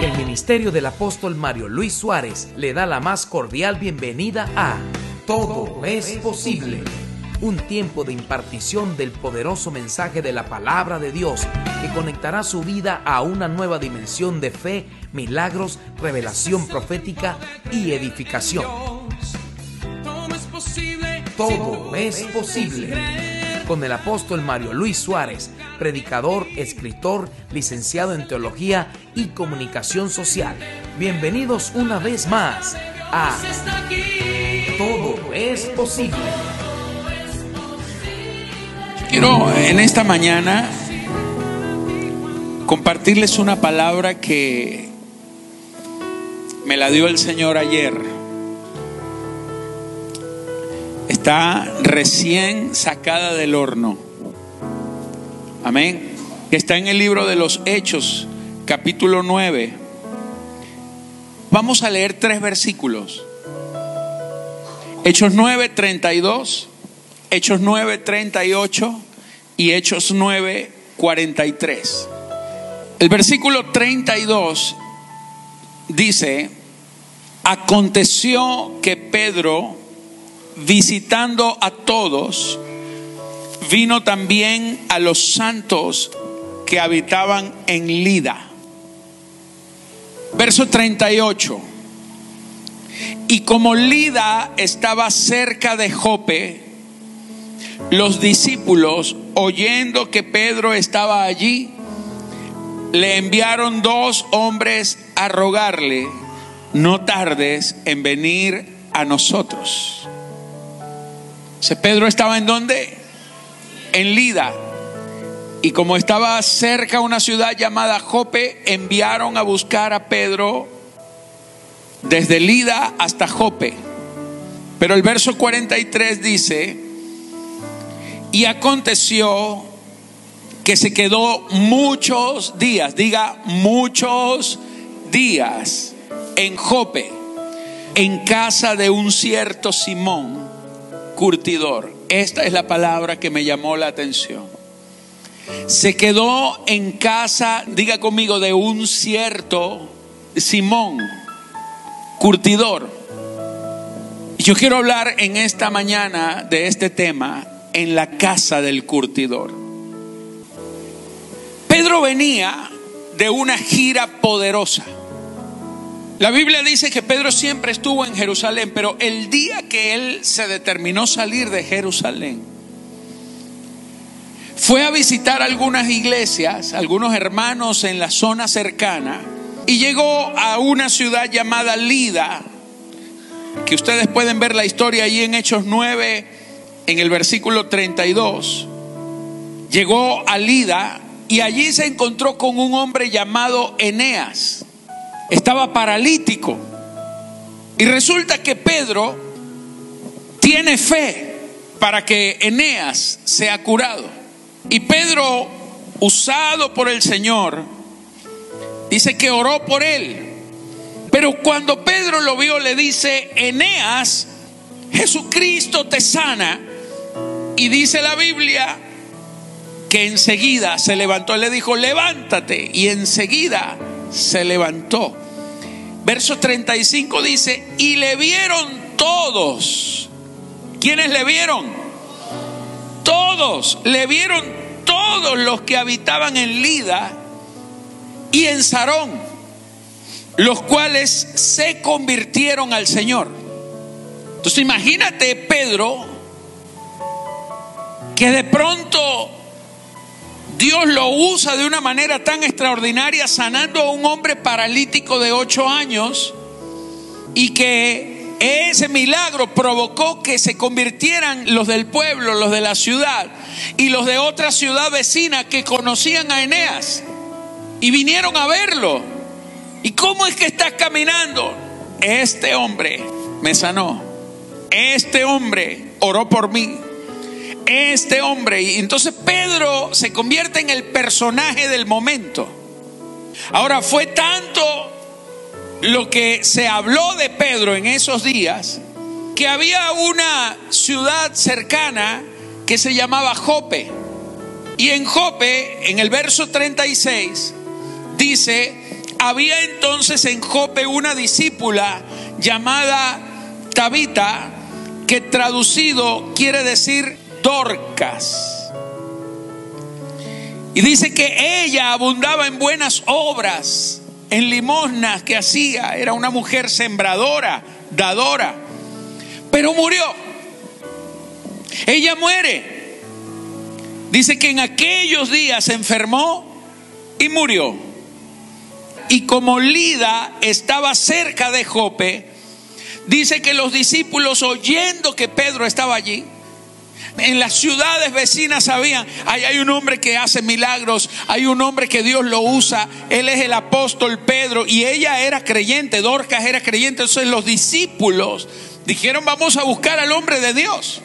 El Ministerio del Apóstol Mario Luis Suárez le da la más cordial bienvenida a Todo es posible. Un tiempo de impartición del poderoso mensaje de la palabra de Dios que conectará su vida a una nueva dimensión de fe, milagros, revelación profética y edificación. Todo es posible. Con el apóstol Mario Luis Suárez, predicador, escritor, licenciado en teología y comunicación social. Bienvenidos una vez más a Todo es posible. Quiero en esta mañana compartirles una palabra que me la dio el Señor ayer está recién sacada del horno. Amén. Que está en el libro de los Hechos, capítulo 9. Vamos a leer tres versículos. Hechos 9, 32, Hechos 9, 38 y Hechos 9, 43. El versículo 32 dice, aconteció que Pedro visitando a todos, vino también a los santos que habitaban en Lida. Verso 38. Y como Lida estaba cerca de Jope, los discípulos, oyendo que Pedro estaba allí, le enviaron dos hombres a rogarle, no tardes en venir a nosotros. Pedro estaba en dónde? En Lida. Y como estaba cerca una ciudad llamada Jope, enviaron a buscar a Pedro desde Lida hasta Jope. Pero el verso 43 dice, y aconteció que se quedó muchos días, diga muchos días, en Jope, en casa de un cierto Simón curtidor. Esta es la palabra que me llamó la atención. Se quedó en casa, diga conmigo, de un cierto Simón, curtidor. Yo quiero hablar en esta mañana de este tema, en la casa del curtidor. Pedro venía de una gira poderosa. La Biblia dice que Pedro siempre estuvo en Jerusalén, pero el día que él se determinó salir de Jerusalén, fue a visitar algunas iglesias, algunos hermanos en la zona cercana, y llegó a una ciudad llamada Lida, que ustedes pueden ver la historia ahí en Hechos 9, en el versículo 32. Llegó a Lida y allí se encontró con un hombre llamado Eneas estaba paralítico. Y resulta que Pedro tiene fe para que Eneas sea curado. Y Pedro, usado por el Señor, dice que oró por él. Pero cuando Pedro lo vio, le dice, Eneas, Jesucristo te sana. Y dice la Biblia que enseguida se levantó. Le dijo, levántate. Y enseguida se levantó. Verso 35 dice, y le vieron todos. ¿Quiénes le vieron? Todos, le vieron todos los que habitaban en Lida y en Sarón, los cuales se convirtieron al Señor. Entonces imagínate Pedro, que de pronto Dios lo usa de una manera tan extraordinaria sanando a un hombre paralítico de ocho años y que ese milagro provocó que se convirtieran los del pueblo, los de la ciudad y los de otra ciudad vecina que conocían a Eneas y vinieron a verlo. ¿Y cómo es que estás caminando? Este hombre me sanó. Este hombre oró por mí este hombre. Y entonces Pedro se convierte en el personaje del momento. Ahora fue tanto lo que se habló de Pedro en esos días que había una ciudad cercana que se llamaba Jope. Y en Jope, en el verso 36, dice, había entonces en Jope una discípula llamada Tabita, que traducido quiere decir Dorcas. Y dice que ella abundaba en buenas obras, en limosnas que hacía, era una mujer sembradora, dadora, pero murió. Ella muere. Dice que en aquellos días se enfermó y murió. Y como Lida estaba cerca de Jope, dice que los discípulos oyendo que Pedro estaba allí, en las ciudades vecinas sabían, ahí hay un hombre que hace milagros, hay un hombre que Dios lo usa, él es el apóstol Pedro y ella era creyente, Dorcas era creyente, entonces los discípulos dijeron vamos a buscar al hombre de Dios,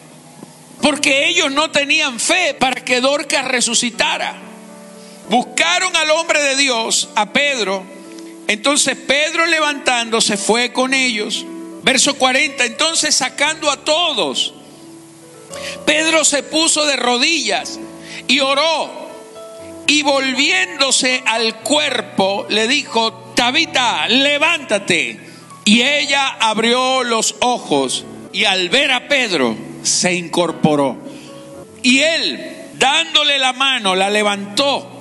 porque ellos no tenían fe para que Dorcas resucitara. Buscaron al hombre de Dios, a Pedro, entonces Pedro levantándose fue con ellos. Verso 40, entonces sacando a todos Pedro se puso de rodillas y oró. Y volviéndose al cuerpo, le dijo, Tabita, levántate. Y ella abrió los ojos y al ver a Pedro se incorporó. Y él, dándole la mano, la levantó.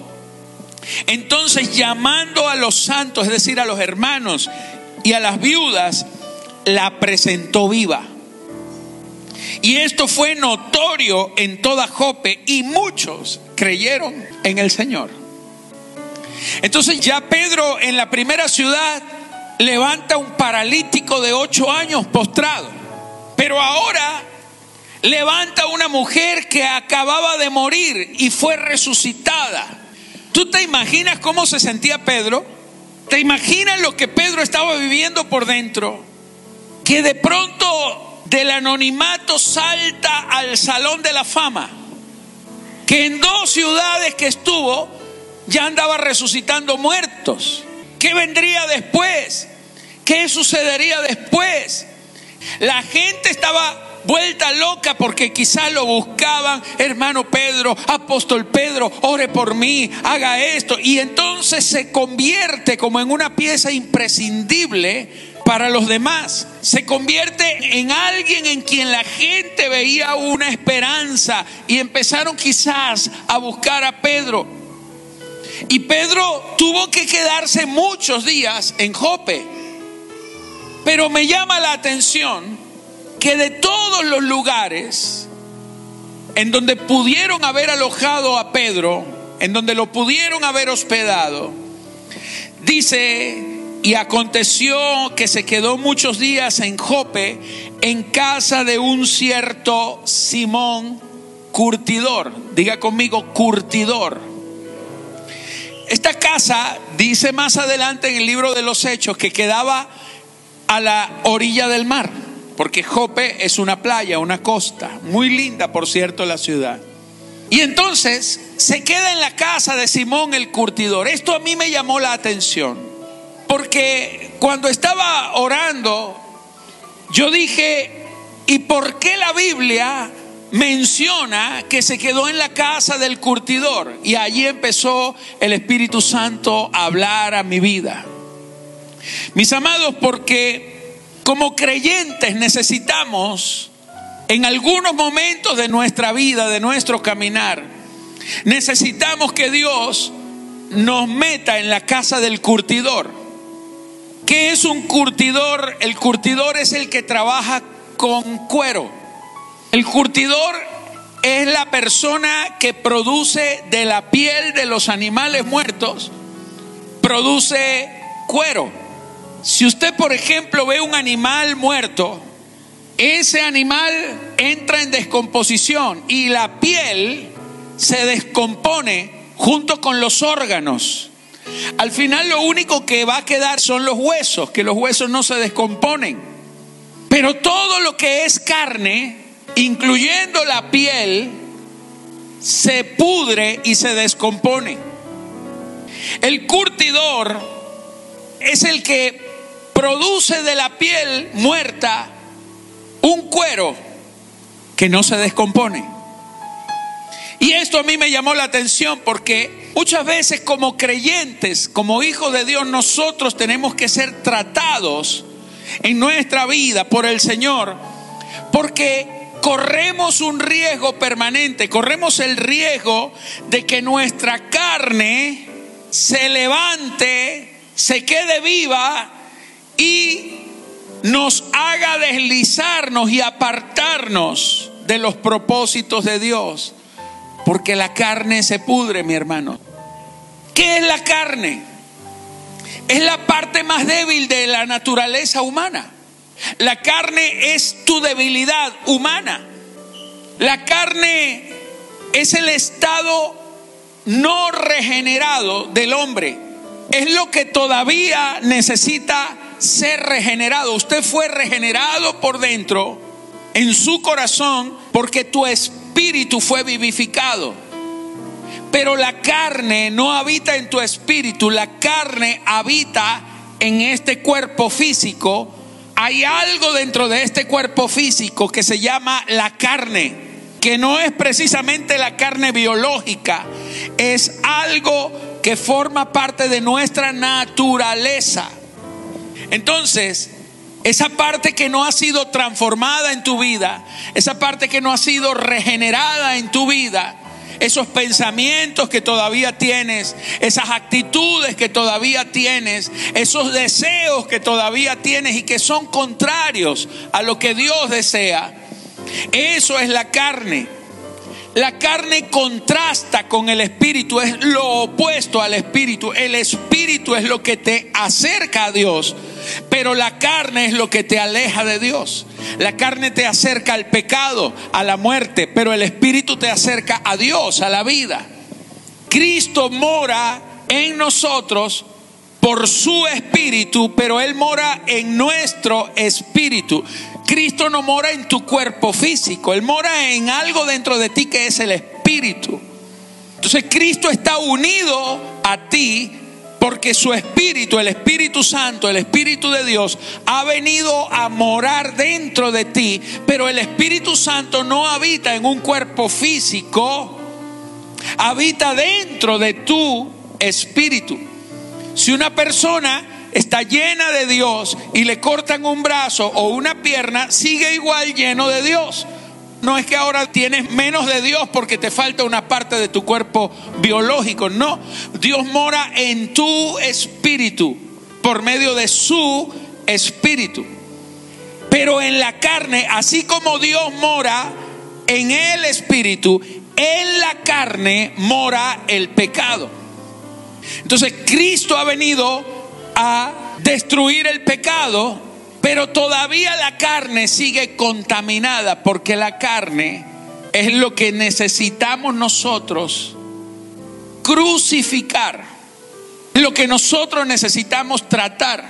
Entonces llamando a los santos, es decir, a los hermanos y a las viudas, la presentó viva. Y esto fue notorio en toda Jope y muchos creyeron en el Señor. Entonces ya Pedro en la primera ciudad levanta un paralítico de ocho años postrado. Pero ahora levanta una mujer que acababa de morir y fue resucitada. ¿Tú te imaginas cómo se sentía Pedro? ¿Te imaginas lo que Pedro estaba viviendo por dentro? Que de pronto del anonimato salta al salón de la fama, que en dos ciudades que estuvo ya andaba resucitando muertos. ¿Qué vendría después? ¿Qué sucedería después? La gente estaba vuelta loca porque quizás lo buscaban, hermano Pedro, apóstol Pedro, ore por mí, haga esto. Y entonces se convierte como en una pieza imprescindible para los demás. Se convierte en alguien en quien la gente veía una esperanza y empezaron quizás a buscar a Pedro. Y Pedro tuvo que quedarse muchos días en Jope. Pero me llama la atención que de todos los lugares en donde pudieron haber alojado a Pedro, en donde lo pudieron haber hospedado, dice y aconteció que se quedó muchos días en Jope, en casa de un cierto Simón curtidor. Diga conmigo, curtidor. Esta casa dice más adelante en el libro de los Hechos que quedaba a la orilla del mar, porque Jope es una playa, una costa, muy linda, por cierto, la ciudad. Y entonces se queda en la casa de Simón el curtidor. Esto a mí me llamó la atención. Porque cuando estaba orando, yo dije, ¿y por qué la Biblia menciona que se quedó en la casa del curtidor? Y allí empezó el Espíritu Santo a hablar a mi vida. Mis amados, porque como creyentes necesitamos en algunos momentos de nuestra vida, de nuestro caminar, necesitamos que Dios nos meta en la casa del curtidor. ¿Qué es un curtidor? El curtidor es el que trabaja con cuero. El curtidor es la persona que produce de la piel de los animales muertos, produce cuero. Si usted, por ejemplo, ve un animal muerto, ese animal entra en descomposición y la piel se descompone junto con los órganos. Al final lo único que va a quedar son los huesos, que los huesos no se descomponen. Pero todo lo que es carne, incluyendo la piel, se pudre y se descompone. El curtidor es el que produce de la piel muerta un cuero que no se descompone. Y esto a mí me llamó la atención porque muchas veces como creyentes, como hijos de Dios, nosotros tenemos que ser tratados en nuestra vida por el Señor porque corremos un riesgo permanente, corremos el riesgo de que nuestra carne se levante, se quede viva y nos haga deslizarnos y apartarnos de los propósitos de Dios. Porque la carne se pudre, mi hermano. ¿Qué es la carne? Es la parte más débil de la naturaleza humana. La carne es tu debilidad humana. La carne es el estado no regenerado del hombre. Es lo que todavía necesita ser regenerado. Usted fue regenerado por dentro, en su corazón, porque tu espíritu fue vivificado. Pero la carne no habita en tu espíritu, la carne habita en este cuerpo físico. Hay algo dentro de este cuerpo físico que se llama la carne, que no es precisamente la carne biológica, es algo que forma parte de nuestra naturaleza. Entonces, esa parte que no ha sido transformada en tu vida, esa parte que no ha sido regenerada en tu vida, esos pensamientos que todavía tienes, esas actitudes que todavía tienes, esos deseos que todavía tienes y que son contrarios a lo que Dios desea, eso es la carne. La carne contrasta con el espíritu, es lo opuesto al espíritu. El espíritu es lo que te acerca a Dios, pero la carne es lo que te aleja de Dios. La carne te acerca al pecado, a la muerte, pero el espíritu te acerca a Dios, a la vida. Cristo mora en nosotros por su espíritu, pero Él mora en nuestro espíritu. Cristo no mora en tu cuerpo físico, Él mora en algo dentro de ti que es el Espíritu. Entonces Cristo está unido a ti porque su Espíritu, el Espíritu Santo, el Espíritu de Dios, ha venido a morar dentro de ti, pero el Espíritu Santo no habita en un cuerpo físico, habita dentro de tu espíritu. Si una persona está llena de Dios y le cortan un brazo o una pierna, sigue igual lleno de Dios. No es que ahora tienes menos de Dios porque te falta una parte de tu cuerpo biológico. No, Dios mora en tu espíritu por medio de su espíritu. Pero en la carne, así como Dios mora en el espíritu, en la carne mora el pecado. Entonces Cristo ha venido a destruir el pecado, pero todavía la carne sigue contaminada porque la carne es lo que necesitamos nosotros crucificar, lo que nosotros necesitamos tratar.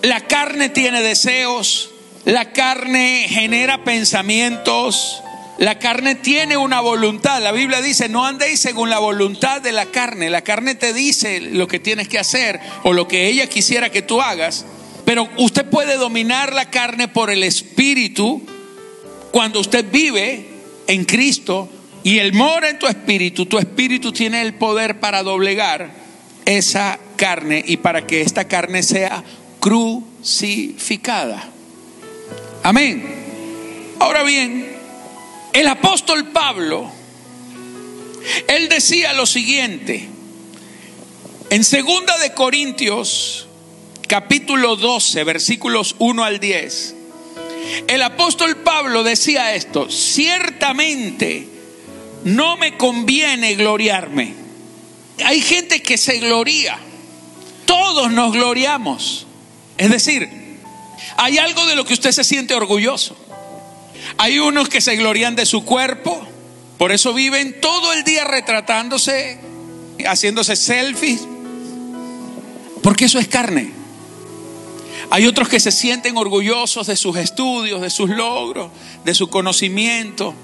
La carne tiene deseos, la carne genera pensamientos, la carne tiene una voluntad. La Biblia dice, no andéis según la voluntad de la carne. La carne te dice lo que tienes que hacer o lo que ella quisiera que tú hagas. Pero usted puede dominar la carne por el espíritu cuando usted vive en Cristo y Él mora en tu espíritu. Tu espíritu tiene el poder para doblegar esa carne y para que esta carne sea crucificada. Amén. Ahora bien, el apóstol Pablo, él decía lo siguiente, en segunda de Corintios, capítulo 12, versículos 1 al 10, el apóstol Pablo decía esto, ciertamente no me conviene gloriarme. Hay gente que se gloria, todos nos gloriamos. Es decir, hay algo de lo que usted se siente orgulloso. Hay unos que se glorían de su cuerpo, por eso viven todo el día retratándose, haciéndose selfies, porque eso es carne. Hay otros que se sienten orgullosos de sus estudios, de sus logros, de su conocimiento.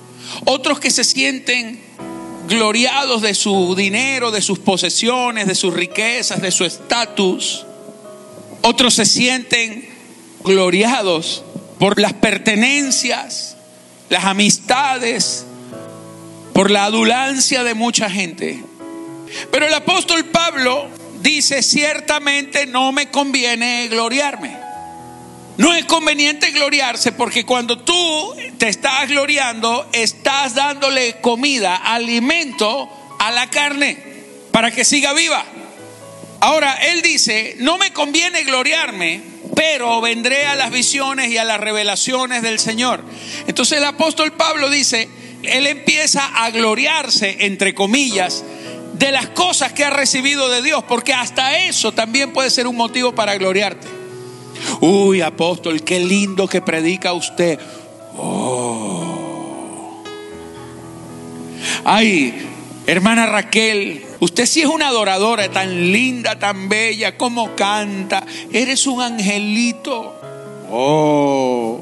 Otros que se sienten gloriados de su dinero, de sus posesiones, de sus riquezas, de su estatus. Otros se sienten gloriados por las pertenencias, las amistades, por la adulancia de mucha gente. Pero el apóstol Pablo dice, ciertamente no me conviene gloriarme. No es conveniente gloriarse porque cuando tú te estás gloriando, estás dándole comida, alimento a la carne para que siga viva. Ahora, él dice, no me conviene gloriarme, pero vendré a las visiones y a las revelaciones del Señor. Entonces el apóstol Pablo dice, él empieza a gloriarse, entre comillas, de las cosas que ha recibido de Dios, porque hasta eso también puede ser un motivo para gloriarte. Uy, apóstol, qué lindo que predica usted. Oh. Ay, hermana Raquel, usted sí es una adoradora, tan linda, tan bella, como canta. Eres un angelito. Oh.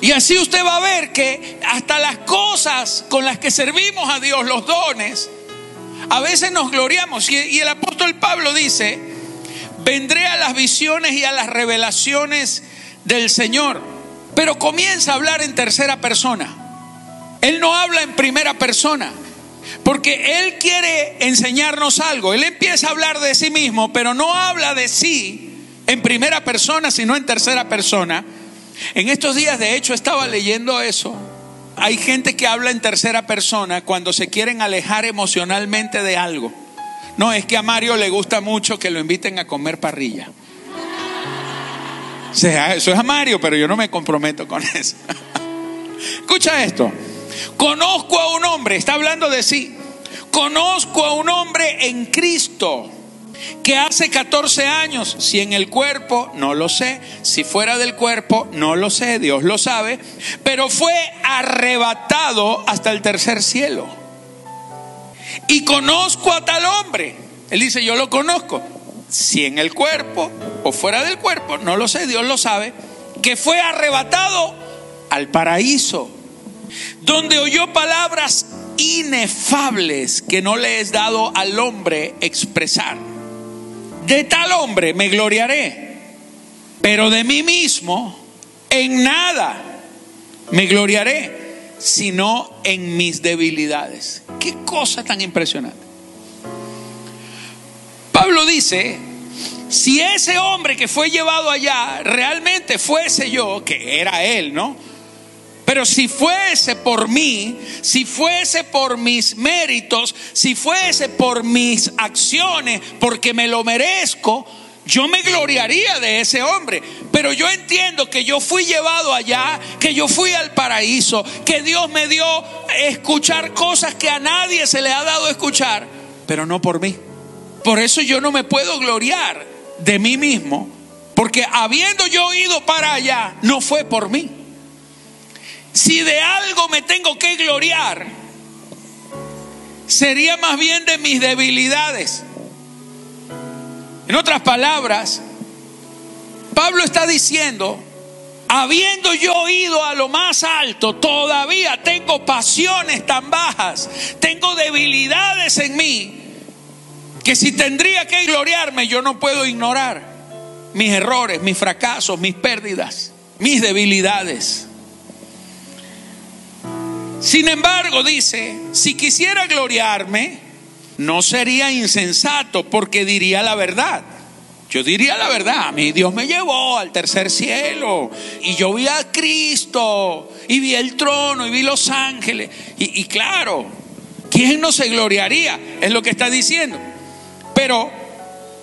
Y así usted va a ver que hasta las cosas con las que servimos a Dios, los dones, a veces nos gloriamos. Y, el apóstol Pablo dice, vendré a las visiones y a las revelaciones del Señor. Pero comienza a hablar en tercera persona. Él no habla en primera persona. Porque Él quiere enseñarnos algo. Él empieza a hablar de sí mismo, pero no habla de sí en primera persona, sino en tercera persona. En estos días, de hecho, estaba leyendo eso. Hay gente que habla en tercera persona cuando se quieren alejar emocionalmente de algo. No, es que a Mario le gusta mucho que lo inviten a comer parrilla. Eso es a Mario, pero yo no me comprometo con eso. Escucha esto. Conozco a un hombre, está hablando de sí. Conozco a un hombre en Cristo que hace 14 años, si en el cuerpo, no lo sé, si fuera del cuerpo, no lo sé, Dios lo sabe, pero fue arrebatado hasta el tercer cielo. Y conozco a tal hombre. Él dice, yo lo conozco. Si en el cuerpo o fuera del cuerpo, no lo sé, Dios lo sabe, que fue arrebatado al paraíso, donde oyó palabras inefables que no le es dado al hombre expresar. De tal hombre me gloriaré, pero de mí mismo en nada me gloriaré, sino en mis debilidades. Qué cosa tan impresionante. Pablo dice, si ese hombre que fue llevado allá realmente fuese yo, que era él, ¿no? Pero si fuese por mí, si fuese por mis méritos, si fuese por mis acciones, porque me lo merezco, yo me gloriaría de ese hombre. Pero yo entiendo que yo fui llevado allá, que yo fui al paraíso, que Dios me dio escuchar cosas que a nadie se le ha dado escuchar, pero no por mí. Por eso yo no me puedo gloriar de mí mismo, porque habiendo yo ido para allá, no fue por mí. Si de algo me tengo que gloriar, sería más bien de mis debilidades. En otras palabras, Pablo está diciendo, habiendo yo ido a lo más alto, todavía tengo pasiones tan bajas, tengo debilidades en mí, que si tendría que gloriarme, yo no puedo ignorar mis errores, mis fracasos, mis pérdidas, mis debilidades. Sin embargo, dice, si quisiera gloriarme, no sería insensato porque diría la verdad. Yo diría la verdad, mi Dios me llevó al tercer cielo y yo vi a Cristo y vi el trono y vi los ángeles. Y, y claro, ¿quién no se gloriaría? Es lo que está diciendo. Pero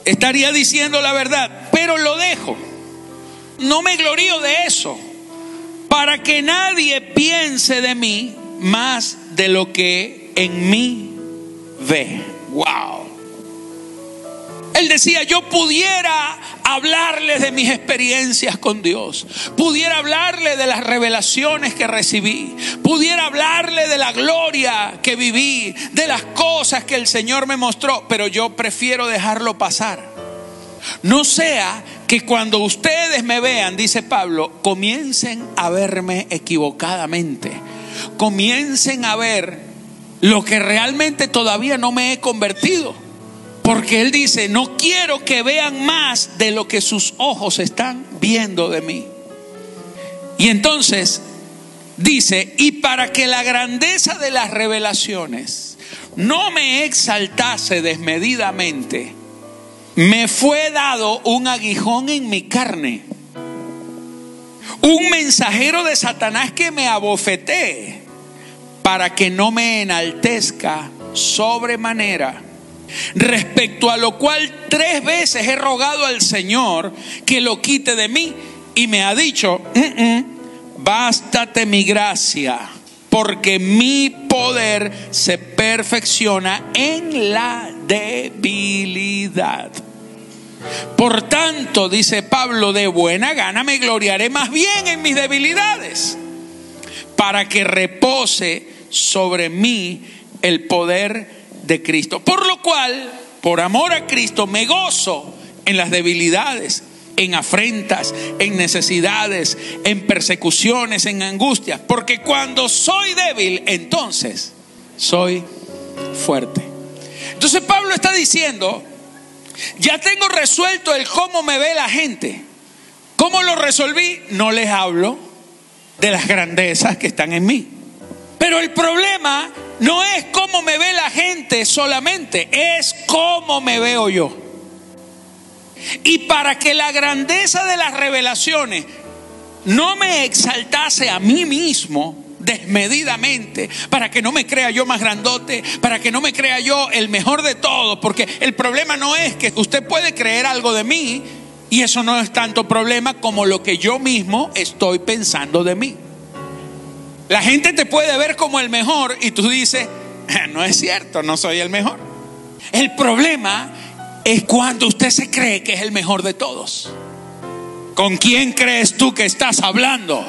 estaría diciendo la verdad, pero lo dejo. No me glorío de eso, para que nadie piense de mí más de lo que en mí ve. Wow. Él decía, yo pudiera hablarle de mis experiencias con Dios, pudiera hablarle de las revelaciones que recibí, pudiera hablarle de la gloria que viví, de las cosas que el Señor me mostró, pero yo prefiero dejarlo pasar. No sea que cuando ustedes me vean, dice Pablo, comiencen a verme equivocadamente comiencen a ver lo que realmente todavía no me he convertido. Porque Él dice, no quiero que vean más de lo que sus ojos están viendo de mí. Y entonces dice, y para que la grandeza de las revelaciones no me exaltase desmedidamente, me fue dado un aguijón en mi carne, un mensajero de Satanás que me abofetee para que no me enaltezca sobremanera. Respecto a lo cual tres veces he rogado al Señor que lo quite de mí y me ha dicho, mm, mm, bástate mi gracia, porque mi poder se perfecciona en la debilidad. Por tanto, dice Pablo, de buena gana me gloriaré más bien en mis debilidades, para que repose sobre mí el poder de Cristo. Por lo cual, por amor a Cristo, me gozo en las debilidades, en afrentas, en necesidades, en persecuciones, en angustias. Porque cuando soy débil, entonces soy fuerte. Entonces Pablo está diciendo, ya tengo resuelto el cómo me ve la gente. ¿Cómo lo resolví? No les hablo de las grandezas que están en mí. Pero el problema no es cómo me ve la gente solamente, es cómo me veo yo. Y para que la grandeza de las revelaciones no me exaltase a mí mismo desmedidamente, para que no me crea yo más grandote, para que no me crea yo el mejor de todos, porque el problema no es que usted puede creer algo de mí y eso no es tanto problema como lo que yo mismo estoy pensando de mí. La gente te puede ver como el mejor y tú dices, ah, no es cierto, no soy el mejor. El problema es cuando usted se cree que es el mejor de todos. ¿Con quién crees tú que estás hablando?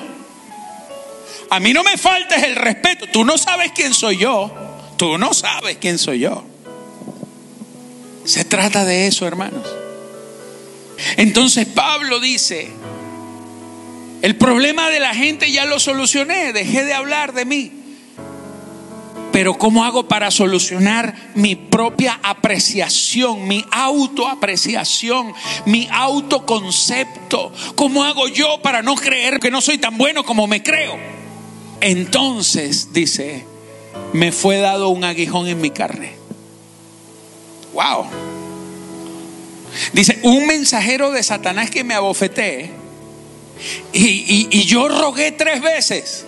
A mí no me faltes el respeto. Tú no sabes quién soy yo. Tú no sabes quién soy yo. Se trata de eso, hermanos. Entonces Pablo dice, el problema de la gente ya lo solucioné, dejé de hablar de mí. Pero ¿cómo hago para solucionar mi propia apreciación, mi autoapreciación, mi autoconcepto? ¿Cómo hago yo para no creer que no soy tan bueno como me creo? Entonces, dice, me fue dado un aguijón en mi carne. Wow. Dice, un mensajero de Satanás que me abofetee y, yo rogué tres veces.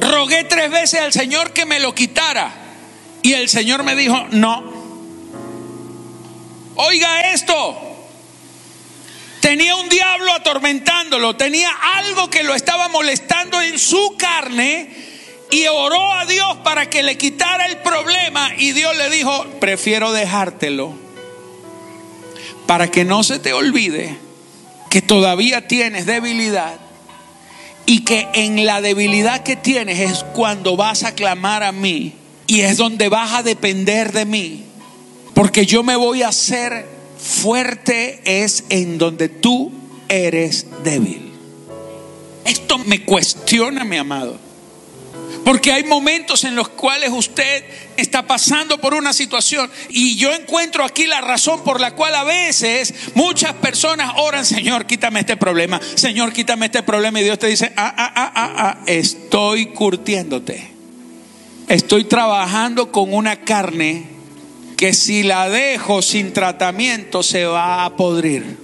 Rogué tres veces al Señor que me lo quitara. Y el Señor me dijo, no. Oiga esto. Tenía un diablo atormentándolo, tenía algo que lo estaba molestando en su carne y oró a Dios para que le quitara el problema y Dios le dijo, prefiero dejártelo para que no se te olvide que todavía tienes debilidad y que en la debilidad que tienes es cuando vas a clamar a mí y es donde vas a depender de mí. Porque yo me voy a hacer fuerte es en donde tú eres débil. Esto me cuestiona, mi amado. Porque hay momentos en los cuales usted está pasando por una situación y yo encuentro aquí la razón por la cual a veces muchas personas oran, Señor, quítame este problema, Señor, quítame este problema y Dios te dice, ah, ah, ah, ah, ah, estoy curtiéndote. Estoy trabajando con una carne que si la dejo sin tratamiento se va a podrir,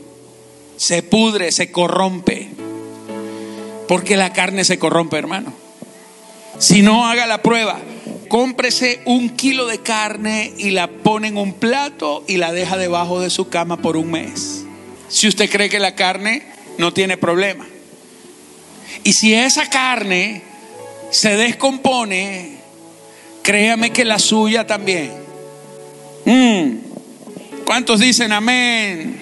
se pudre, se corrompe. Porque la carne se corrompe, hermano. Si no, haga la prueba. Cómprese un kilo de carne y la pone en un plato y la deja debajo de su cama por un mes. Si usted cree que la carne no tiene problema. Y si esa carne se descompone, créame que la suya también. Mm. ¿Cuántos dicen amén?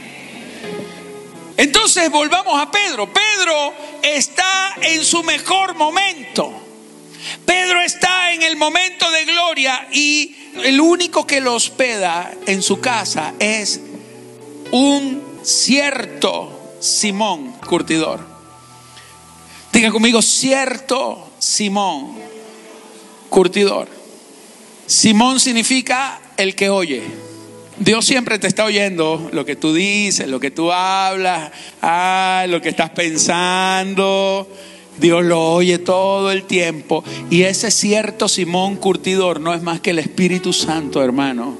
Entonces volvamos a Pedro. Pedro está en su mejor momento. Pedro está en el momento de gloria y el único que lo hospeda en su casa es un cierto Simón curtidor. Diga conmigo, cierto Simón curtidor. Simón significa el que oye. Dios siempre te está oyendo lo que tú dices, lo que tú hablas, ah, lo que estás pensando. Dios lo oye todo el tiempo. Y ese cierto Simón curtidor no es más que el Espíritu Santo, hermano.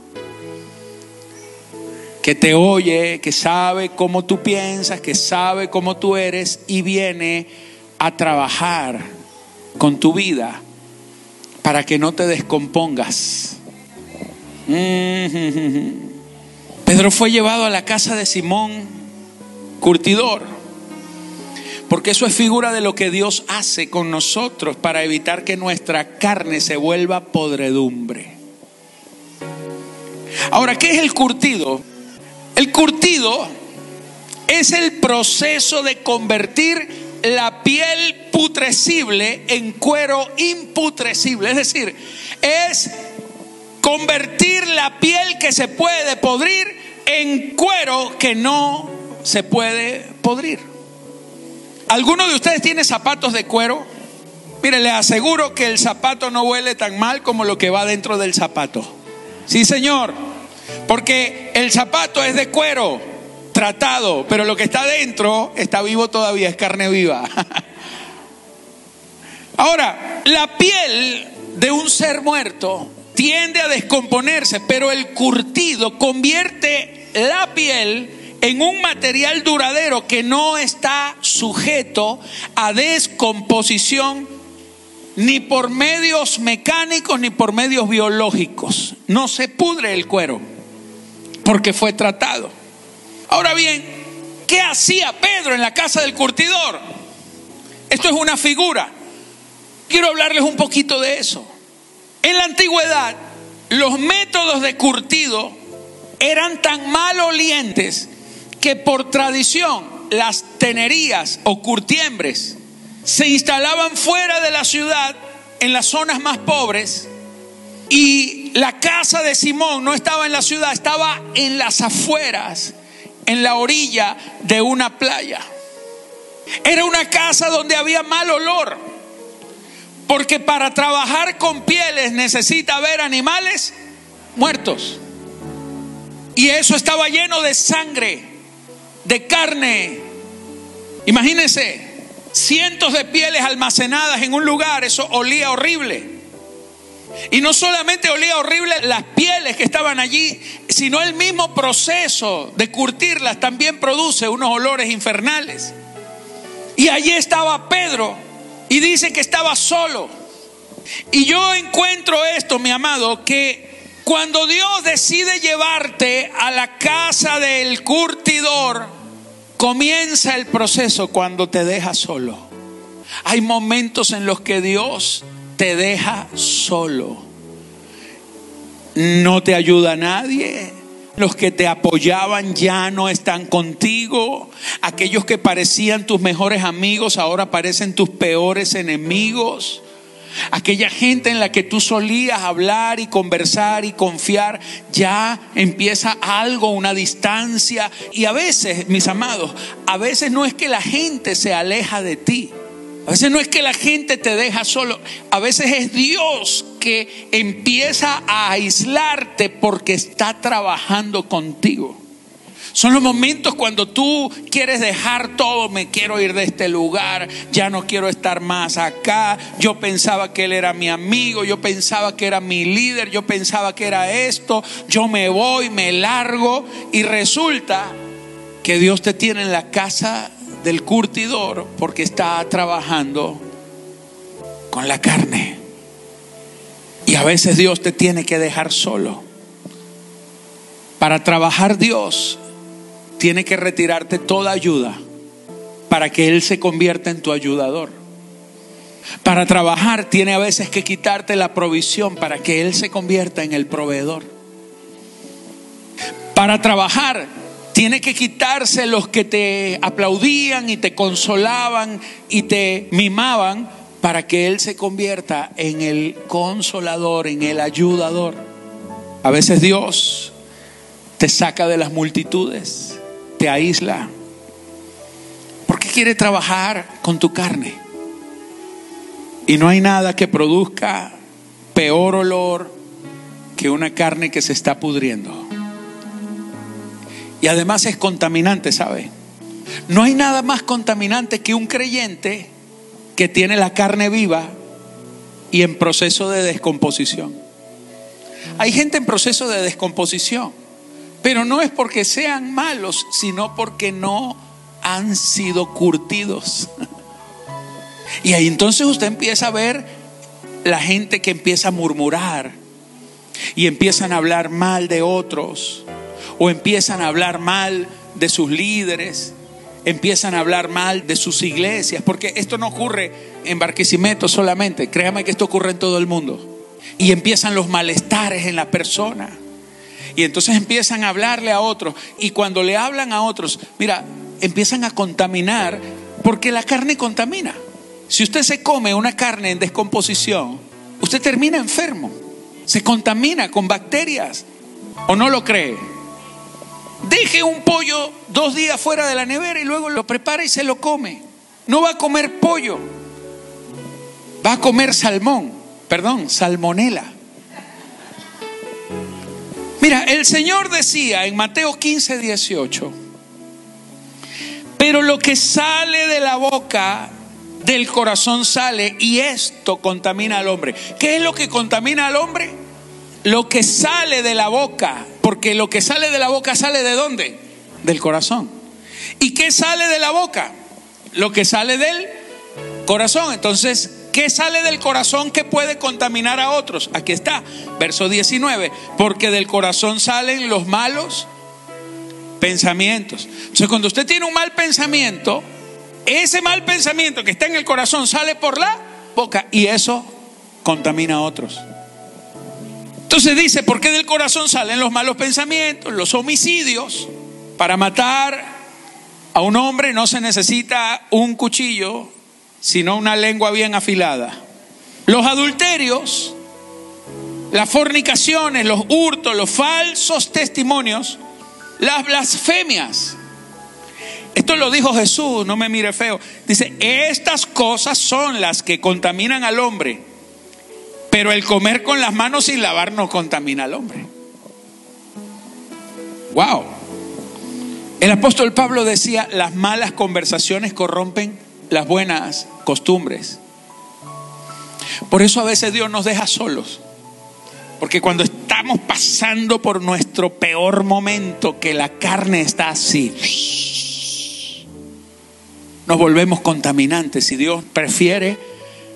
Que te oye, que sabe cómo tú piensas, que sabe cómo tú eres y viene a trabajar con tu vida para que no te descompongas. Pedro fue llevado a la casa de Simón curtidor, porque eso es figura de lo que Dios hace con nosotros para evitar que nuestra carne se vuelva podredumbre. Ahora, ¿qué es el curtido? El curtido es el proceso de convertir la piel putrecible en cuero imputrecible. Es decir, es convertir la piel que se puede podrir en cuero que no se puede podrir. ¿Alguno de ustedes tiene zapatos de cuero? Mire, le aseguro que el zapato no huele tan mal como lo que va dentro del zapato. Sí, señor. Porque el zapato es de cuero, tratado, pero lo que está dentro está vivo todavía, es carne viva. Ahora, la piel de un ser muerto tiende a descomponerse, pero el curtido convierte la piel en un material duradero que no está sujeto a descomposición ni por medios mecánicos ni por medios biológicos. No se pudre el cuero porque fue tratado. Ahora bien, ¿qué hacía Pedro en la casa del curtidor? Esto es una figura. Quiero hablarles un poquito de eso. En la antigüedad, los métodos de curtido eran tan malolientes que por tradición las tenerías o curtiembres se instalaban fuera de la ciudad, en las zonas más pobres, y la casa de Simón no estaba en la ciudad, estaba en las afueras, en la orilla de una playa. Era una casa donde había mal olor. Porque para trabajar con pieles necesita ver animales muertos. Y eso estaba lleno de sangre, de carne. Imagínense, cientos de pieles almacenadas en un lugar, eso olía horrible. Y no solamente olía horrible las pieles que estaban allí, sino el mismo proceso de curtirlas también produce unos olores infernales. Y allí estaba Pedro y dice que estaba solo. Y yo encuentro esto, mi amado, que cuando Dios decide llevarte a la casa del curtidor, comienza el proceso cuando te deja solo. Hay momentos en los que Dios te deja solo. No te ayuda nadie los que te apoyaban ya no están contigo. Aquellos que parecían tus mejores amigos ahora parecen tus peores enemigos. Aquella gente en la que tú solías hablar y conversar y confiar, ya empieza algo, una distancia. Y a veces, mis amados, a veces no es que la gente se aleja de ti. A veces no es que la gente te deja solo, a veces es Dios que empieza a aislarte porque está trabajando contigo. Son los momentos cuando tú quieres dejar todo, me quiero ir de este lugar, ya no quiero estar más acá. Yo pensaba que él era mi amigo, yo pensaba que era mi líder, yo pensaba que era esto, yo me voy, me largo y resulta que Dios te tiene en la casa del curtidor porque está trabajando con la carne. Y a veces Dios te tiene que dejar solo. Para trabajar Dios tiene que retirarte toda ayuda para que Él se convierta en tu ayudador. Para trabajar tiene a veces que quitarte la provisión para que Él se convierta en el proveedor. Para trabajar tiene que quitarse los que te aplaudían y te consolaban y te mimaban para que Él se convierta en el consolador, en el ayudador. A veces Dios te saca de las multitudes, te aísla, porque quiere trabajar con tu carne. Y no hay nada que produzca peor olor que una carne que se está pudriendo. Y además es contaminante, ¿sabe? No hay nada más contaminante que un creyente que tiene la carne viva y en proceso de descomposición. Hay gente en proceso de descomposición, pero no es porque sean malos, sino porque no han sido curtidos. Y ahí entonces usted empieza a ver la gente que empieza a murmurar y empiezan a hablar mal de otros o empiezan a hablar mal de sus líderes, empiezan a hablar mal de sus iglesias, porque esto no ocurre en Barquisimeto solamente, créame que esto ocurre en todo el mundo. Y empiezan los malestares en la persona. Y entonces empiezan a hablarle a otros. Y cuando le hablan a otros, mira, empiezan a contaminar, porque la carne contamina. Si usted se come una carne en descomposición, usted termina enfermo. Se contamina con bacterias. ¿O no lo cree? Deje un pollo dos días fuera de la nevera y luego lo prepara y se lo come. No va a comer pollo. Va a comer salmón. Perdón, salmonela. Mira, el Señor decía en Mateo 15, 18, pero lo que sale de la boca del corazón sale y esto contamina al hombre. ¿Qué es lo que contamina al hombre? Lo que sale de la boca, porque lo que sale de la boca sale de dónde? Del corazón. ¿Y qué sale de la boca? Lo que sale del corazón. Entonces, ¿qué sale del corazón que puede contaminar a otros? Aquí está, verso 19, porque del corazón salen los malos pensamientos. Entonces, cuando usted tiene un mal pensamiento, ese mal pensamiento que está en el corazón sale por la boca y eso contamina a otros. Entonces dice, ¿por qué del corazón salen los malos pensamientos, los homicidios? Para matar a un hombre no se necesita un cuchillo, sino una lengua bien afilada. Los adulterios, las fornicaciones, los hurtos, los falsos testimonios, las blasfemias, esto lo dijo Jesús, no me mire feo. Dice, estas cosas son las que contaminan al hombre, pero el comer con las manos sin lavar no contamina al hombre. Wow. El apóstol Pablo decía, las malas conversaciones corrompen las buenas costumbres. Por eso a veces Dios nos deja solos. Porque cuando estamos pasando por nuestro peor momento, que la carne está así, nos volvemos contaminantes y Dios prefiere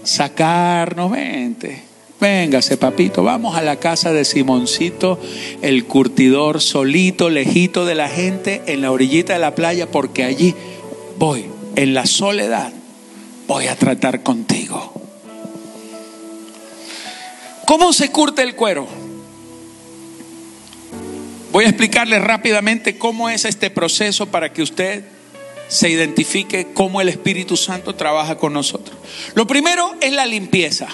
sacarnos, vente, véngase papito, vamos a la casa de Simoncito, el curtidor solito, lejito de la gente, en la orillita de la playa, porque allí voy, en la soledad, voy a tratar contigo. ¿Cómo se curte el cuero? Voy a explicarle rápidamente cómo es este proceso para que usted se identifique cómo el Espíritu Santo trabaja con nosotros. Lo primero es la limpieza.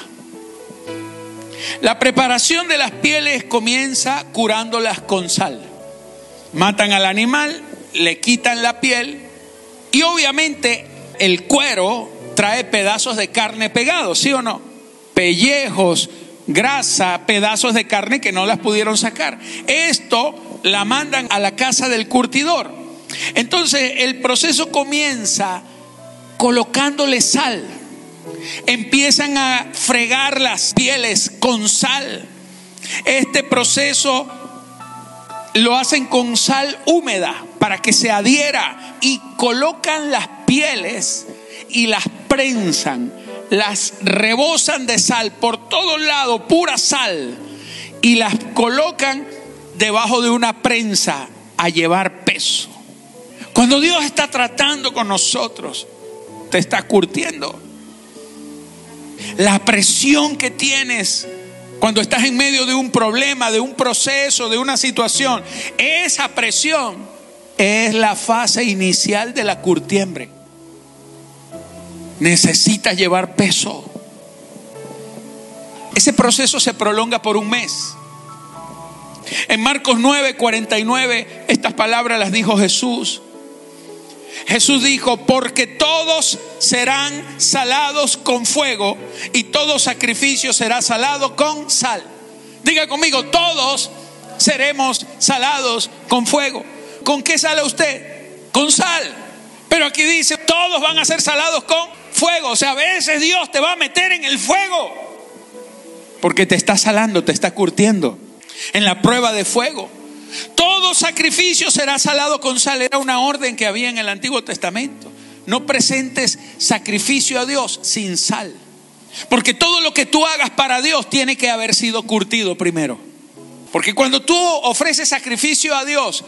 La preparación de las pieles comienza curándolas con sal. Matan al animal, le quitan la piel y obviamente el cuero trae pedazos de carne pegados, ¿sí o no? Pellejos, grasa, pedazos de carne que no las pudieron sacar. Esto la mandan a la casa del curtidor. Entonces el proceso comienza colocándole sal. Empiezan a fregar las pieles con sal. Este proceso lo hacen con sal húmeda para que se adhiera y colocan las pieles y las prensan, las rebosan de sal por todo lado, pura sal, y las colocan debajo de una prensa a llevar peso. Cuando Dios está tratando con nosotros, te está curtiendo. La presión que tienes cuando estás en medio de un problema, de un proceso, de una situación, esa presión es la fase inicial de la curtiembre. Necesitas llevar peso. Ese proceso se prolonga por un mes. En Marcos 9, 49, estas palabras las dijo Jesús. Jesús dijo, porque todos serán salados con fuego y todo sacrificio será salado con sal. Diga conmigo, todos seremos salados con fuego. ¿Con qué sale usted? Con sal. Pero aquí dice, todos van a ser salados con fuego. O sea, a veces Dios te va a meter en el fuego. Porque te está salando, te está curtiendo. En la prueba de fuego. Todo sacrificio será salado con sal. Era una orden que había en el Antiguo Testamento. No presentes sacrificio a Dios sin sal. Porque todo lo que tú hagas para Dios tiene que haber sido curtido primero. Porque cuando tú ofreces sacrificio a Dios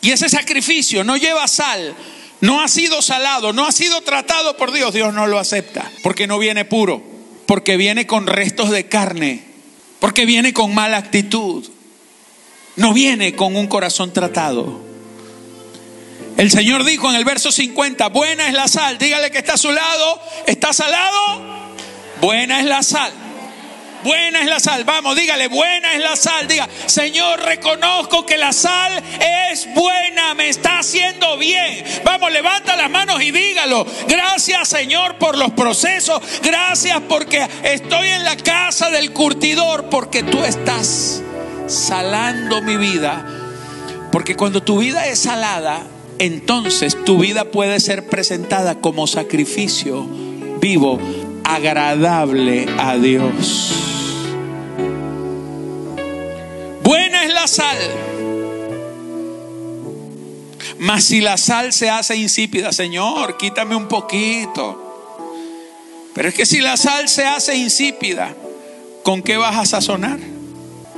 y ese sacrificio no lleva sal, no ha sido salado, no ha sido tratado por Dios, Dios no lo acepta. Porque no viene puro, porque viene con restos de carne, porque viene con mala actitud, no viene con un corazón tratado. El Señor dijo en el verso 50, buena es la sal, dígale que está a su lado, está salado, buena es la sal. Buena es la sal, vamos, dígale, buena es la sal, diga, Señor, reconozco que la sal es buena, me está haciendo bien. Vamos, levanta las manos y dígalo. Gracias, Señor, por los procesos, gracias porque estoy en la casa del curtidor, porque tú estás salando mi vida. Porque cuando tu vida es salada, entonces tu vida puede ser presentada como sacrificio vivo, agradable a Dios. Buena es la sal. Mas si la sal se hace insípida, Señor, quítame un poquito. Pero es que si la sal se hace insípida, ¿con qué vas a sazonar?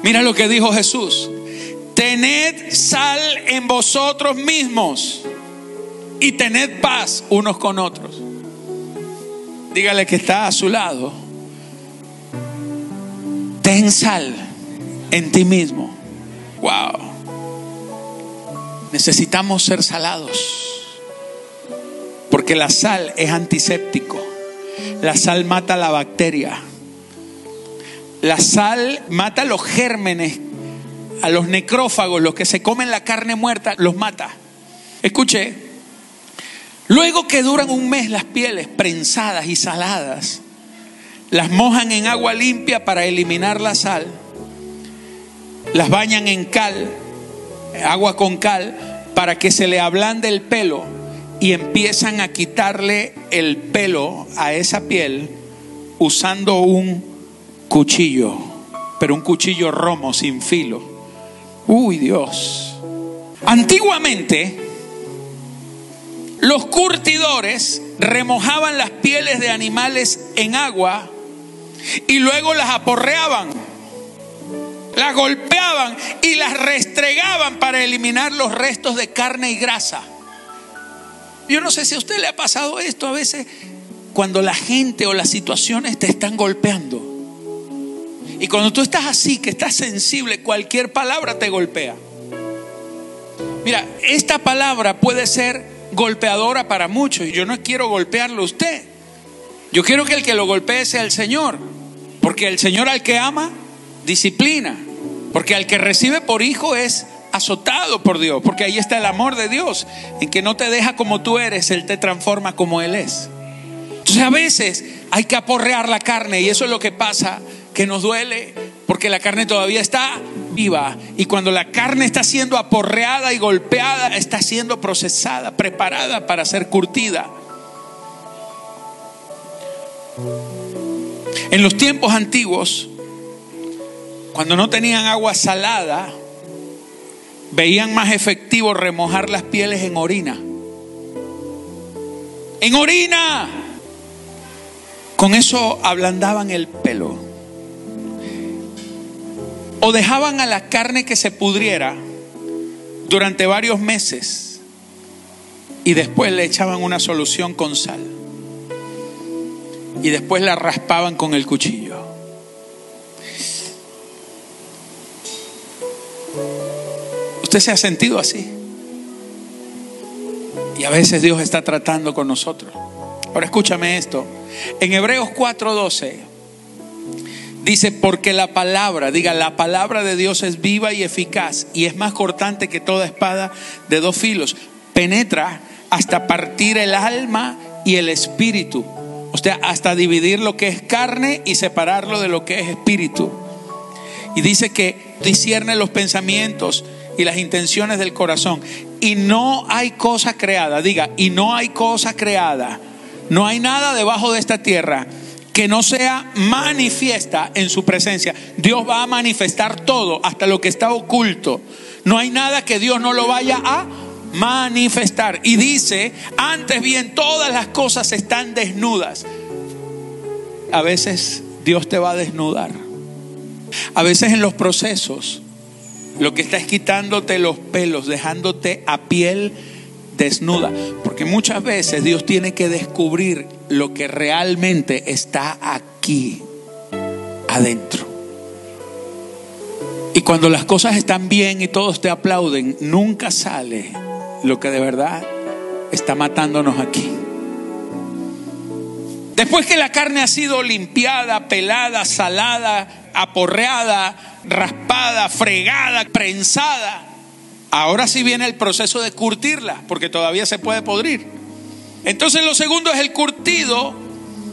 Mira lo que dijo Jesús. Tened sal en vosotros mismos y tened paz unos con otros. Dígale que está a su lado. Ten sal en ti mismo. Wow. Necesitamos ser salados. Porque la sal es antiséptico. La sal mata la bacteria. La sal mata los gérmenes, a los necrófagos, los que se comen la carne muerta, los mata. Escuche, luego que duran un mes las pieles prensadas y saladas, las mojan en agua limpia para eliminar la sal, las bañan en cal, agua con cal, para que se le ablande el pelo y empiezan a quitarle el pelo a esa piel usando un cuchillo, pero un cuchillo romo sin filo. Uy, Dios. Antiguamente, los curtidores remojaban las pieles de animales en agua y luego las aporreaban, las golpeaban y las restregaban para eliminar los restos de carne y grasa. Yo no sé si a usted le ha pasado esto a veces cuando la gente o las situaciones te están golpeando. Y cuando tú estás así, que estás sensible, cualquier palabra te golpea. Mira, esta palabra puede ser golpeadora para muchos y yo no quiero golpearlo a usted. Yo quiero que el que lo golpee sea el Señor. Porque el Señor al que ama, disciplina. Porque al que recibe por hijo es azotado por Dios. Porque ahí está el amor de Dios. En que no te deja como tú eres, Él te transforma como Él es. Entonces a veces hay que aporrear la carne y eso es lo que pasa que nos duele porque la carne todavía está viva y cuando la carne está siendo aporreada y golpeada, está siendo procesada, preparada para ser curtida. En los tiempos antiguos, cuando no tenían agua salada, veían más efectivo remojar las pieles en orina. En orina. Con eso ablandaban el pelo o dejaban a la carne que se pudriera durante varios meses y después le echaban una solución con sal y después la raspaban con el cuchillo. ¿Usted se ha sentido así? Y a veces Dios está tratando con nosotros. Ahora escúchame esto. En Hebreos 4:12 Dice, porque la palabra, diga, la palabra de Dios es viva y eficaz y es más cortante que toda espada de dos filos. Penetra hasta partir el alma y el espíritu. O sea, hasta dividir lo que es carne y separarlo de lo que es espíritu. Y dice que discierne los pensamientos y las intenciones del corazón. Y no hay cosa creada, diga, y no hay cosa creada No hay nada debajo de esta tierra que no sea manifiesta en su presencia. Dios va a manifestar todo, hasta lo que está oculto. No hay nada que Dios no lo vaya a manifestar. Y dice, antes bien, todas las cosas están desnudas. A veces Dios te va a desnudar. A veces en los procesos, lo que está es quitándote los pelos, dejándote a piel desnuda. Porque muchas veces Dios tiene que descubrir lo que realmente está aquí, adentro. Y cuando las cosas están bien y todos te aplauden, nunca sale lo que de verdad está matándonos aquí. Después que la carne ha sido limpiada, pelada, salada, aporreada, raspada, fregada, prensada, ahora sí viene el proceso de curtirla, porque todavía se puede podrir. Entonces lo segundo es el curtido.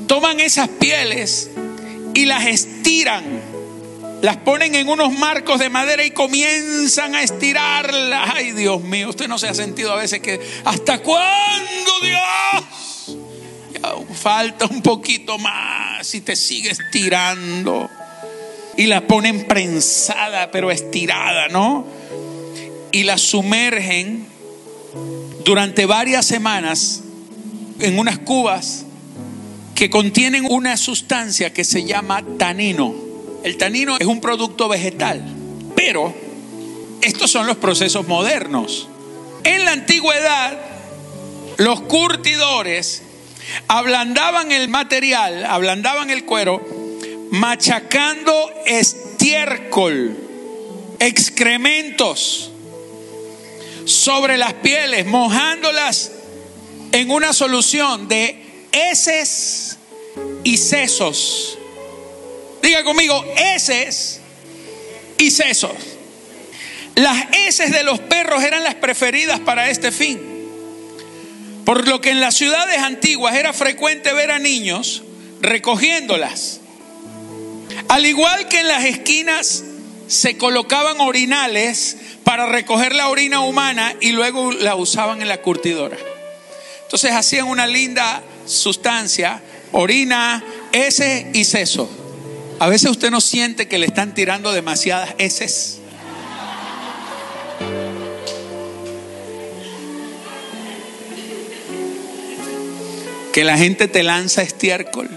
Toman esas pieles y las estiran las ponen en unos marcos de madera y comienzan a estirarlas. Ay, Dios mío, usted no se ha sentido a veces que, ¿hasta cuándo, Dios? Falta un poquito más y te sigue estirando. Y las ponen prensada, pero estirada, ¿no? Y las sumergen durante varias semanas en unas cubas que contienen una sustancia que se llama tanino. El tanino es un producto vegetal, pero estos son los procesos modernos. En la antigüedad, los curtidores ablandaban el material, ablandaban el cuero, machacando estiércol, excrementos sobre las pieles, mojándolas en una solución de heces y sesos Diga conmigo, heces y sesos. Las heces de los perros eran las preferidas para este fin. Por lo que en las ciudades antiguas era frecuente ver a niños recogiéndolas. Al igual que en las esquinas se colocaban orinales para recoger la orina humana y luego la usaban en la curtidora. Entonces hacían una linda sustancia, orina, heces y sesos. A veces usted no siente que le están tirando demasiadas heces. Que la gente te lanza estiércol.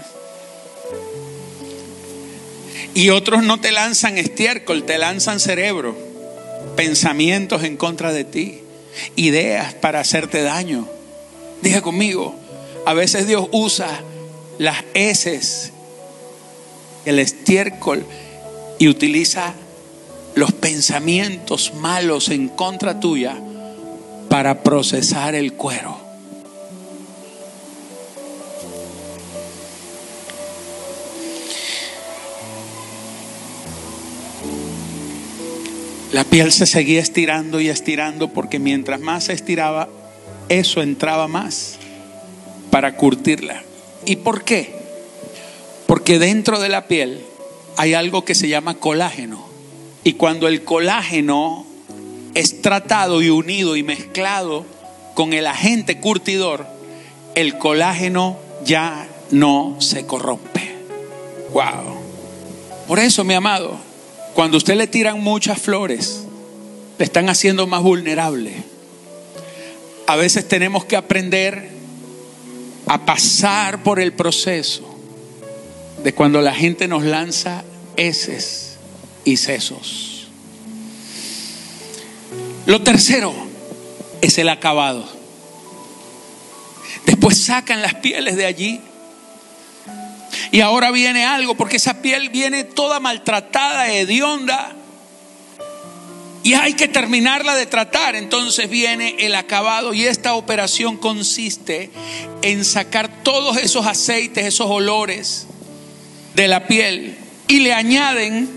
Y otros no te lanzan estiércol, te lanzan cerebro, pensamientos en contra de ti, ideas para hacerte daño. Diga conmigo, a veces Dios usa las heces el estiércol y utiliza los pensamientos malos en contra tuya para procesar el cuero. La piel se seguía estirando y estirando porque mientras más se estiraba, eso entraba más para curtirla. ¿Y por qué? Porque dentro de la piel hay algo que se llama colágeno. Y cuando el colágeno es tratado y unido y mezclado con el agente curtidor, el colágeno ya no se corrompe. Wow. Por eso, mi amado, cuando usted le tiran muchas flores, le están haciendo más vulnerable. A veces tenemos que aprender a pasar por el proceso de cuando la gente nos lanza heces y sesos. Lo tercero es el acabado. Después sacan las pieles de allí. Y ahora viene algo, porque esa piel viene toda maltratada, hedionda. Y hay que terminarla de tratar. Entonces viene el acabado. Y esta operación consiste en sacar todos esos aceites, esos olores de la piel y le añaden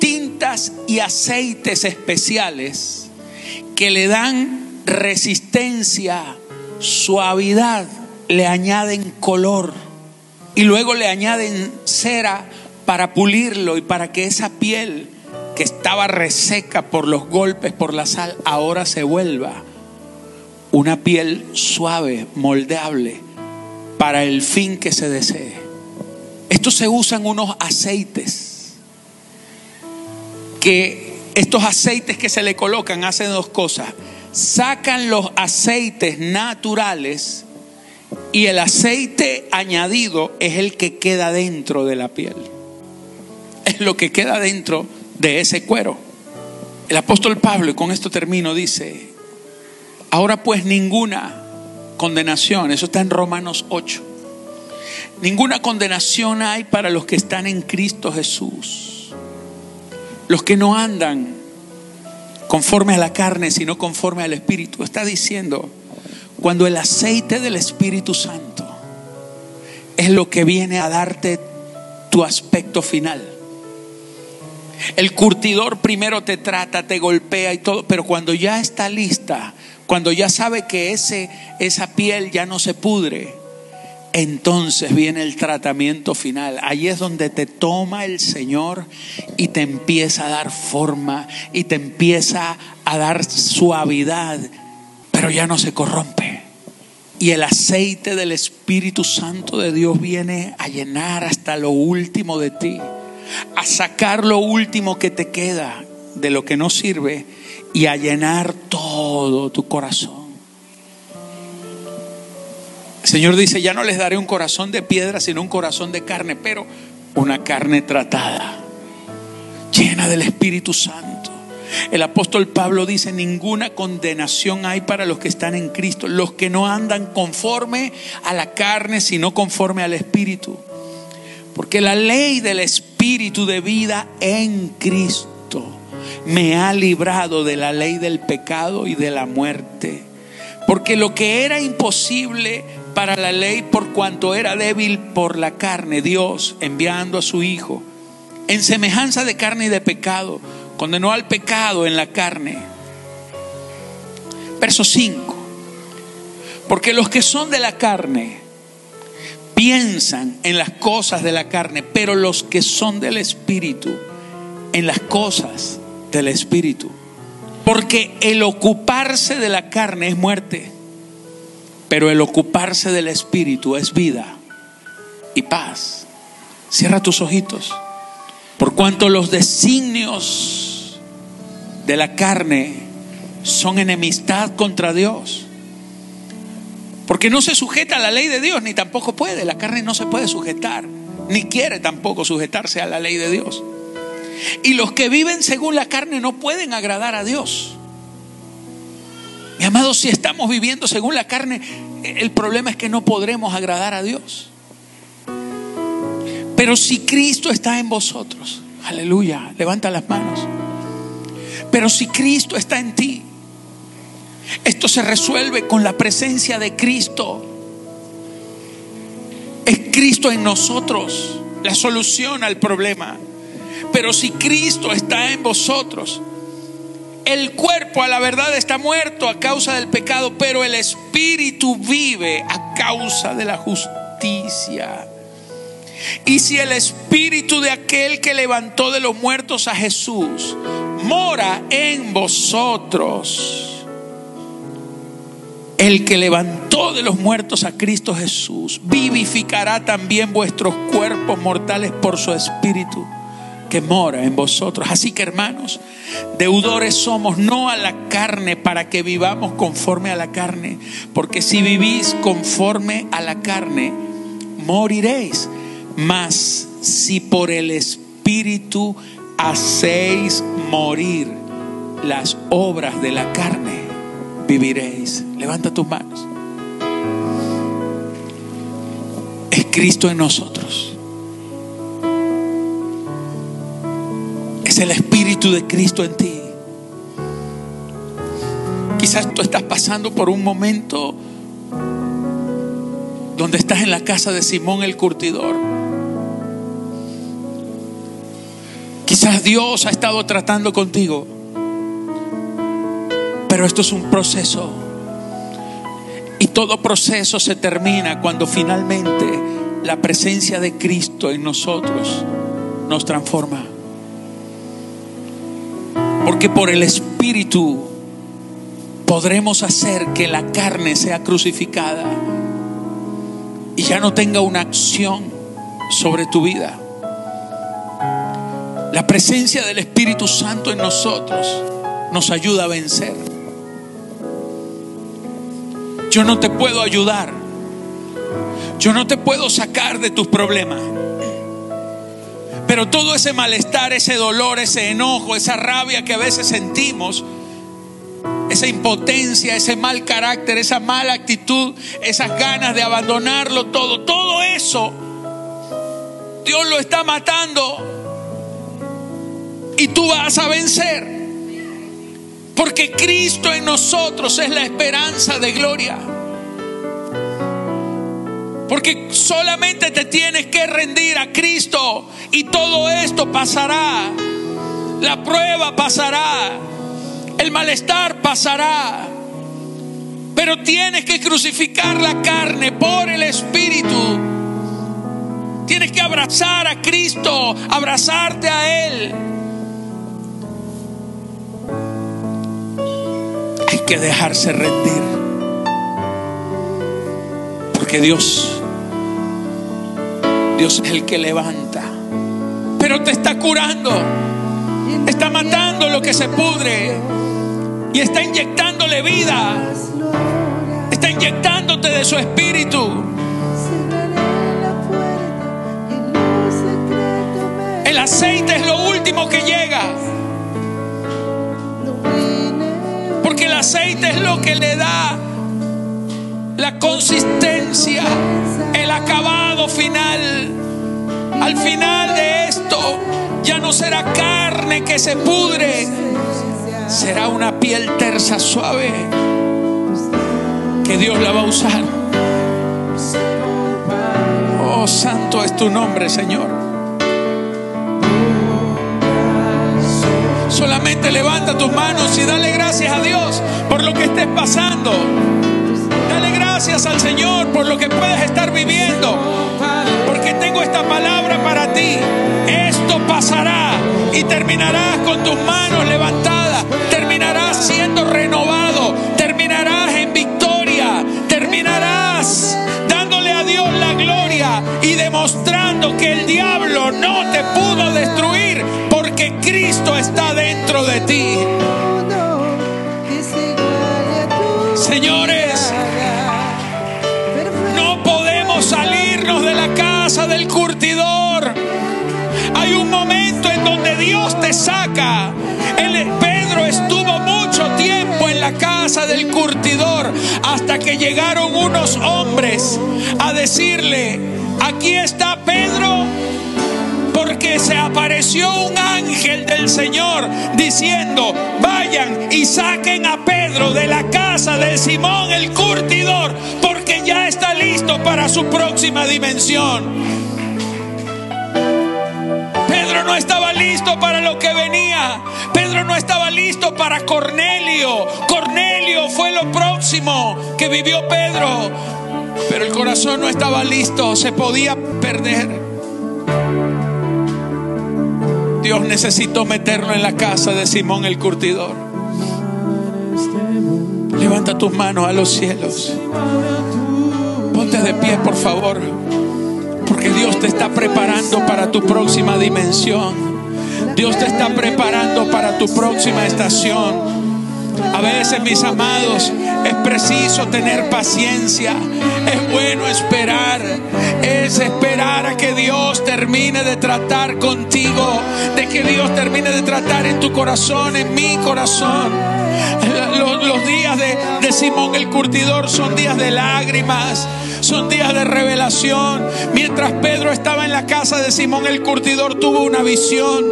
tintas y aceites especiales que le dan resistencia, suavidad, le añaden color y luego le añaden cera para pulirlo y para que esa piel que estaba reseca por los golpes, por la sal, ahora se vuelva una piel suave, moldeable, para el fin que se desee. Estos se usan unos aceites que estos aceites que se le colocan hacen dos cosas. Sacan los aceites naturales y el aceite añadido es el que queda dentro de la piel. Es lo que queda dentro de ese cuero. El apóstol Pablo, y con esto termino, dice, ahora pues ninguna condenación, eso está en Romanos 8, ninguna condenación hay para los que están en Cristo Jesús, los que no andan conforme a la carne, sino conforme al Espíritu. Está diciendo, cuando el aceite del Espíritu Santo es lo que viene a darte tu aspecto final. El curtidor primero te trata, te golpea y todo, pero cuando ya está lista, cuando ya sabe que ese, esa piel ya no se pudre, entonces viene el tratamiento final. Ahí es donde te toma el Señor y te empieza a dar forma y te empieza a dar suavidad, pero ya no se corrompe. Y el aceite del Espíritu Santo de Dios viene a llenar hasta lo último de ti a sacar lo último que te queda de lo que no sirve y a llenar todo tu corazón. El Señor dice, ya no les daré un corazón de piedra, sino un corazón de carne, pero una carne tratada, llena del Espíritu Santo. El apóstol Pablo dice, ninguna condenación hay para los que están en Cristo, los que no andan conforme a la carne, sino conforme al Espíritu. Porque la ley del Espíritu de vida en Cristo me ha librado de la ley del pecado y de la muerte. Porque lo que era imposible para la ley por cuanto era débil por la carne, Dios enviando a su Hijo en semejanza de carne y de pecado, condenó al pecado en la carne. Verso 5. Porque los que son de la carne, piensan en las cosas de la carne, pero los que son del Espíritu, en las cosas del Espíritu. Porque el ocuparse de la carne es muerte, pero el ocuparse del Espíritu es vida y paz. Cierra tus ojitos. Por cuanto los designios de la carne son enemistad contra Dios porque no se sujeta a la ley de Dios, ni tampoco puede. La carne no se puede sujetar, ni quiere tampoco sujetarse a la ley de Dios. Y los que viven según la carne no pueden agradar a Dios. Mi amado, si estamos viviendo según la carne, el problema es que no podremos agradar a Dios. Pero si Cristo está en vosotros, aleluya, levanta las manos. Pero si Cristo está en ti, esto se resuelve con la presencia de Cristo. Es Cristo en nosotros la solución al problema. Pero si Cristo está en vosotros, el cuerpo a la verdad está muerto a causa del pecado, pero el espíritu vive a causa de la justicia. Y si el espíritu de aquel que levantó de los muertos a Jesús mora en vosotros, el que levantó de los muertos a Cristo Jesús, vivificará también vuestros cuerpos mortales por su Espíritu que mora en vosotros. Así que hermanos, deudores somos no a la carne para que vivamos conforme a la carne, porque si vivís conforme a la carne, moriréis. Mas si por el Espíritu hacéis morir las obras de la carne, viviréis. Levanta tus manos. Es Cristo en nosotros. Es el Espíritu de Cristo en ti. Quizás tú estás pasando por un momento donde estás en la casa de Simón el curtidor. Dios ha estado tratando contigo. Pero esto es un proceso. Y todo proceso se termina cuando finalmente la presencia de Cristo en nosotros nos transforma. Porque por el Espíritu podremos hacer que la carne sea crucificada y ya no tenga una acción sobre tu vida. La presencia del Espíritu Santo en nosotros nos ayuda a vencer. Yo no te puedo ayudar. Yo no te puedo sacar de tus problemas. Pero todo ese malestar, ese dolor, ese enojo, esa rabia que a veces sentimos, esa impotencia, ese mal carácter, esa mala actitud, esas ganas de abandonarlo todo, todo eso, Dios lo está matando y tú vas a vencer. Porque Cristo en nosotros es la esperanza de gloria. Porque solamente te tienes que rendir a Cristo y todo esto pasará. La prueba pasará. El malestar pasará. Pero tienes que crucificar la carne por el Espíritu. Tienes que abrazar a Cristo, abrazarte a Él. Que dejarse rendir. Porque Dios, Dios es el que levanta. Pero te está curando. Está matando lo que se pudre. Y está inyectándole vida. Está inyectándote de su espíritu. El aceite es lo último que llega. Aceite es lo que le da la consistencia, el acabado final. Al final de esto ya no será carne que se pudre, será una piel tersa, suave, que Dios la va a usar. Oh, santo es tu nombre, Señor. Solamente levanta tus manos y dale gracias a Dios por lo que estés pasando. Dale gracias al Señor por lo que puedes estar viviendo. Porque tengo esta palabra para ti. Esto pasará y terminarás con tus manos levantadas. Terminarás siendo renovado. Terminarás en victoria. Terminarás dándole a Dios la gloria y demostrando que el diablo no te pudo destruir porque Cristo está de ti. Señores, no podemos salirnos de la casa del curtidor. Hay un momento en donde Dios te saca. El Pedro estuvo mucho tiempo en la casa del curtidor hasta que llegaron unos hombres a decirle, aquí está Pedro porque se apareció un ángel del Señor diciendo, vayan y saquen a Pedro de la casa de Simón el curtidor, porque ya está listo para su próxima dimensión. Pedro no estaba listo para lo que venía. Pedro no estaba listo para Cornelio. Cornelio fue lo próximo que vivió Pedro. Pero el corazón no estaba listo, se podía perder. Dios necesitó meterlo en la casa de Simón el curtidor. Levanta tus manos a los cielos. Ponte de pie, por favor. Porque Dios te está preparando para tu próxima dimensión. Dios te está preparando para tu próxima estación. A veces, mis amados, es preciso tener paciencia. Es bueno esperar. Es esperar a que Dios termine de tratar contigo. De que Dios termine de tratar en tu corazón, en mi corazón. Los, días de Simón el curtidor son días de lágrimas. Son días de revelación. Mientras Pedro estaba en la casa de Simón el curtidor, tuvo una visión.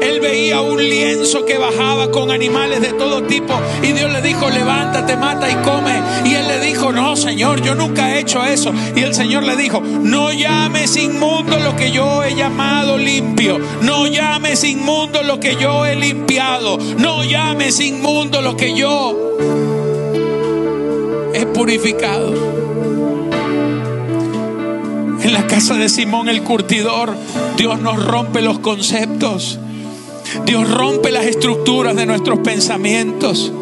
Él veía un lienzo que bajaba con animales de todo tipo. Y Dios le dijo, levántate, mata y come. Y él le dijo, no, Señor, yo nunca he hecho eso. Y el Señor le dijo, no llames inmundo lo que yo he llamado limpio. No llames inmundo lo que yo he limpiado. No llames inmundo lo que yo he purificado. En la casa de Simón el curtidor, Dios nos rompe los conceptos. Dios rompe las estructuras de nuestros pensamientos.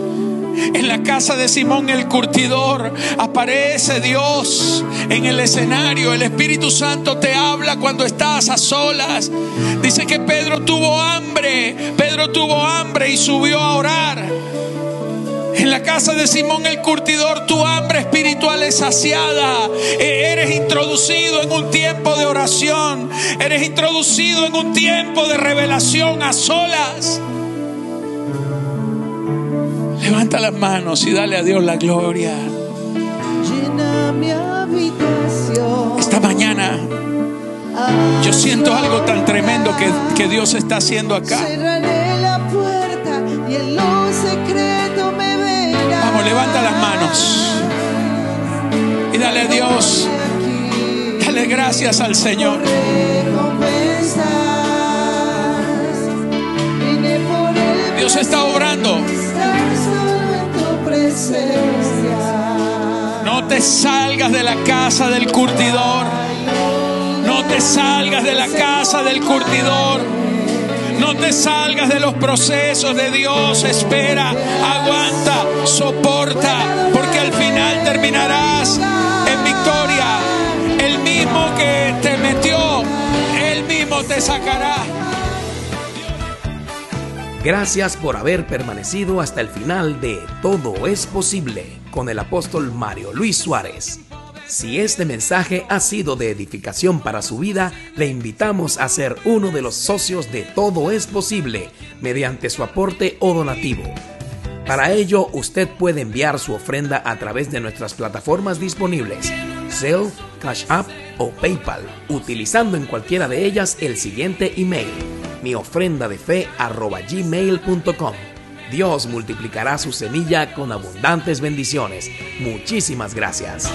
En la casa de Simón el curtidor aparece Dios en el escenario. El Espíritu Santo te habla cuando estás a solas. Dice que Pedro tuvo hambre. Pedro tuvo hambre y subió a orar. En la casa de Simón el curtidor tu hambre espiritual es saciada. E-, eres introducido en un tiempo de oración. Eres introducido en un tiempo de revelación a solas. Levanta las manos y dale a Dios la gloria. Esta mañana yo siento algo tan tremendo que, que Dios está haciendo acá. Vamos, levanta las manos y dale Dios. Dale gracias al Señor. Dios está obrando. No te salgas de la casa del curtidor. No te salgas de la casa del curtidor. No te salgas de los procesos de Dios. Espera, aguanta, soporta, porque al final terminarás en victoria. El mismo que te metió, el mismo te sacará. Gracias por haber permanecido hasta el final de Todo es posible con el apóstol Mario Luis Suárez. Si este mensaje ha sido de edificación para su vida, le invitamos a ser uno de los socios de Todo es posible mediante su aporte o donativo. Para ello, usted puede enviar su ofrenda a través de nuestras plataformas disponibles, Zelle, Cash App o PayPal, utilizando en cualquiera de ellas el siguiente email mi ofrenda de fe arroba gmail.com. Dios multiplicará su semilla con abundantes bendiciones. Muchísimas gracias.